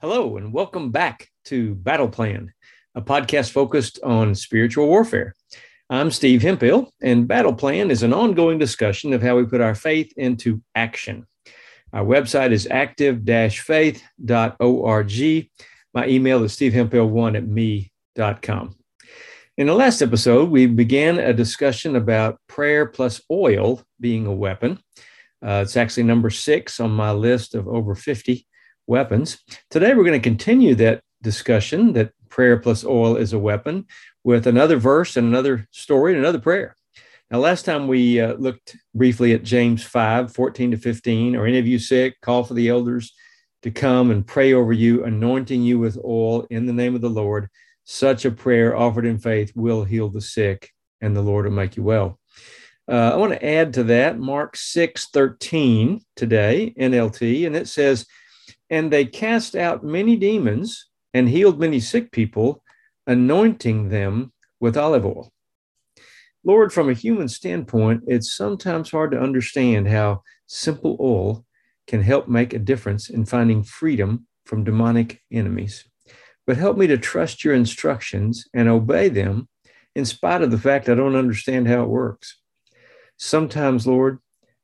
Hello, and welcome back to Battle Plan, a podcast focused on spiritual warfare. I'm Steve Hemphill, and Battle Plan is an ongoing discussion of how we put our faith into action. Our website is active faith.org. My email is stevehemphill1 at me.com. In the last episode, we began a discussion about prayer plus oil being a weapon. Uh, it's actually number six on my list of over 50 weapons. Today, we're going to continue that discussion that prayer plus oil is a weapon with another verse and another story and another prayer. Now, last time we uh, looked briefly at James 5 14 to 15. Are any of you sick? Call for the elders to come and pray over you, anointing you with oil in the name of the Lord. Such a prayer offered in faith will heal the sick, and the Lord will make you well. Uh, I want to add to that Mark 6 13 today, NLT, and it says, and they cast out many demons and healed many sick people, anointing them with olive oil. Lord, from a human standpoint, it's sometimes hard to understand how simple oil can help make a difference in finding freedom from demonic enemies. But help me to trust your instructions and obey them in spite of the fact I don't understand how it works. Sometimes, Lord,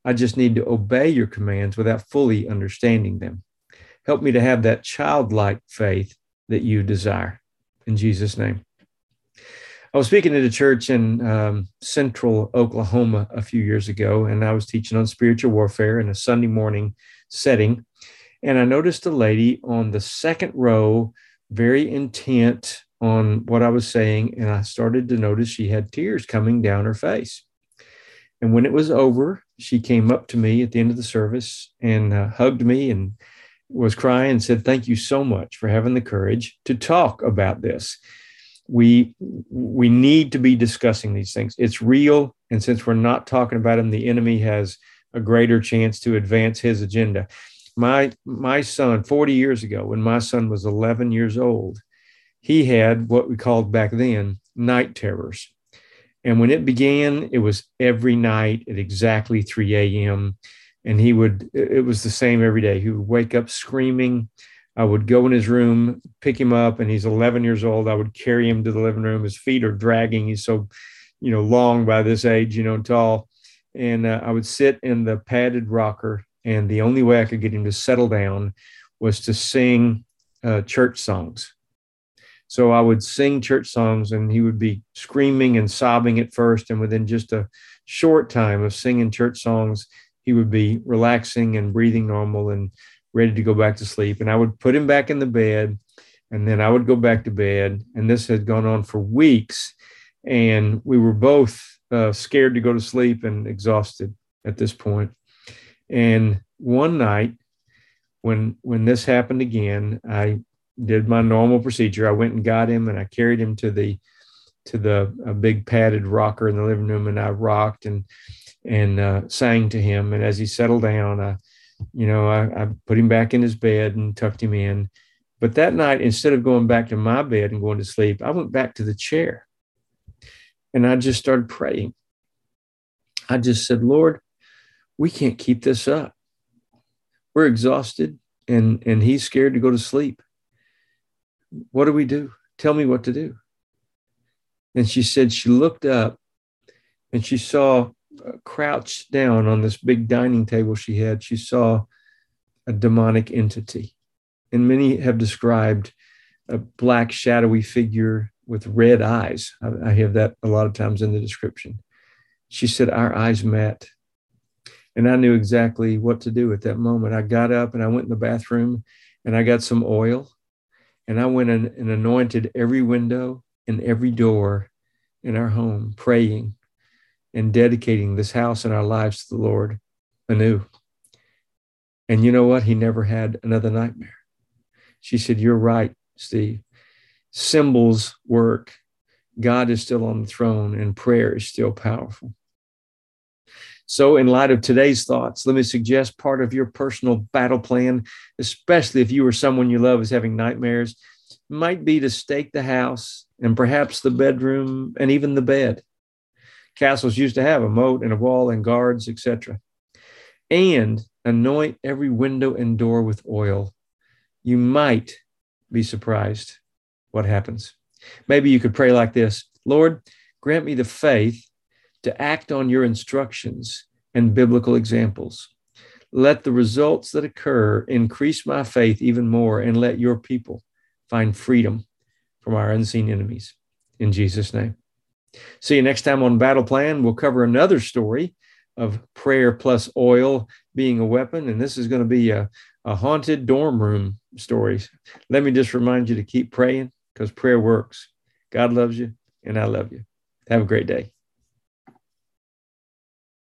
I just need to obey your commands without fully understanding them. Help me to have that childlike faith that you desire. In Jesus' name. I was speaking at a church in um, central Oklahoma a few years ago, and I was teaching on spiritual warfare in a Sunday morning setting. And I noticed a lady on the second row, very intent on what I was saying. And I started to notice she had tears coming down her face. And when it was over, she came up to me at the end of the service and uh, hugged me and was crying and said, Thank you so much for having the courage to talk about this. We we need to be discussing these things. It's real. And since we're not talking about them, the enemy has a greater chance to advance his agenda. My my son, 40 years ago, when my son was 11 years old, he had what we called back then night terrors. And when it began, it was every night at exactly 3 a.m and he would it was the same every day. He would wake up screaming. I would go in his room pick him up and he's 11 years old. I would carry him to the living room. His feet are dragging. He's so you know long by this age you know tall. And uh, i would sit in the padded rocker and the only way i could get him to settle down was to sing uh, church songs. So i would sing church songs and he would be screaming and sobbing at first and within just a short time of singing church songs he would be relaxing and breathing normal and ready to go back to sleep. And I would put him back in the bed and then I would go back to bed. And this had gone on for weeks. And we were both uh, scared to go to sleep and exhausted at this point. And one night, when when this happened again, I did my normal procedure. I went and got him, and I carried him to the to the big padded rocker in the living room, and I rocked and and uh, sang to him. And as he settled down, I, you know, I, I put him back in his bed and tucked him in. But that night, instead of going back to my bed and going to sleep, I went back to the chair and I just started praying. I just said, Lord, we can't keep this up. We're exhausted and, and he's scared to go to sleep. What do we do? Tell me what to do. And she said she looked up and she saw crouched down on this big dining table she had, she saw a demonic entity. And many have described a black, shadowy figure with red eyes. I, I have that a lot of times in the description. She said, Our eyes met. And I knew exactly what to do at that moment. I got up and I went in the bathroom and I got some oil and I went and anointed every window and every door in our home, praying and dedicating this house and our lives to the Lord anew. And you know what? He never had another nightmare. She said, You're right, Steve. Symbols work. God is still on the throne and prayer is still powerful. So, in light of today's thoughts, let me suggest part of your personal battle plan, especially if you or someone you love is having nightmares, might be to stake the house and perhaps the bedroom and even the bed castles used to have a moat and a wall and guards, etc. And anoint every window and door with oil. You might be surprised what happens. Maybe you could pray like this Lord, grant me the faith to act on your instructions and biblical examples. Let the results that occur increase my faith even more, and let your people find freedom from our unseen enemies. In Jesus' name. See you next time on Battle Plan. We'll cover another story of prayer plus oil being a weapon, and this is going to be a, a haunted dorm room story. Let me just remind you to keep praying because prayer works. God loves you, and I love you. Have a great day.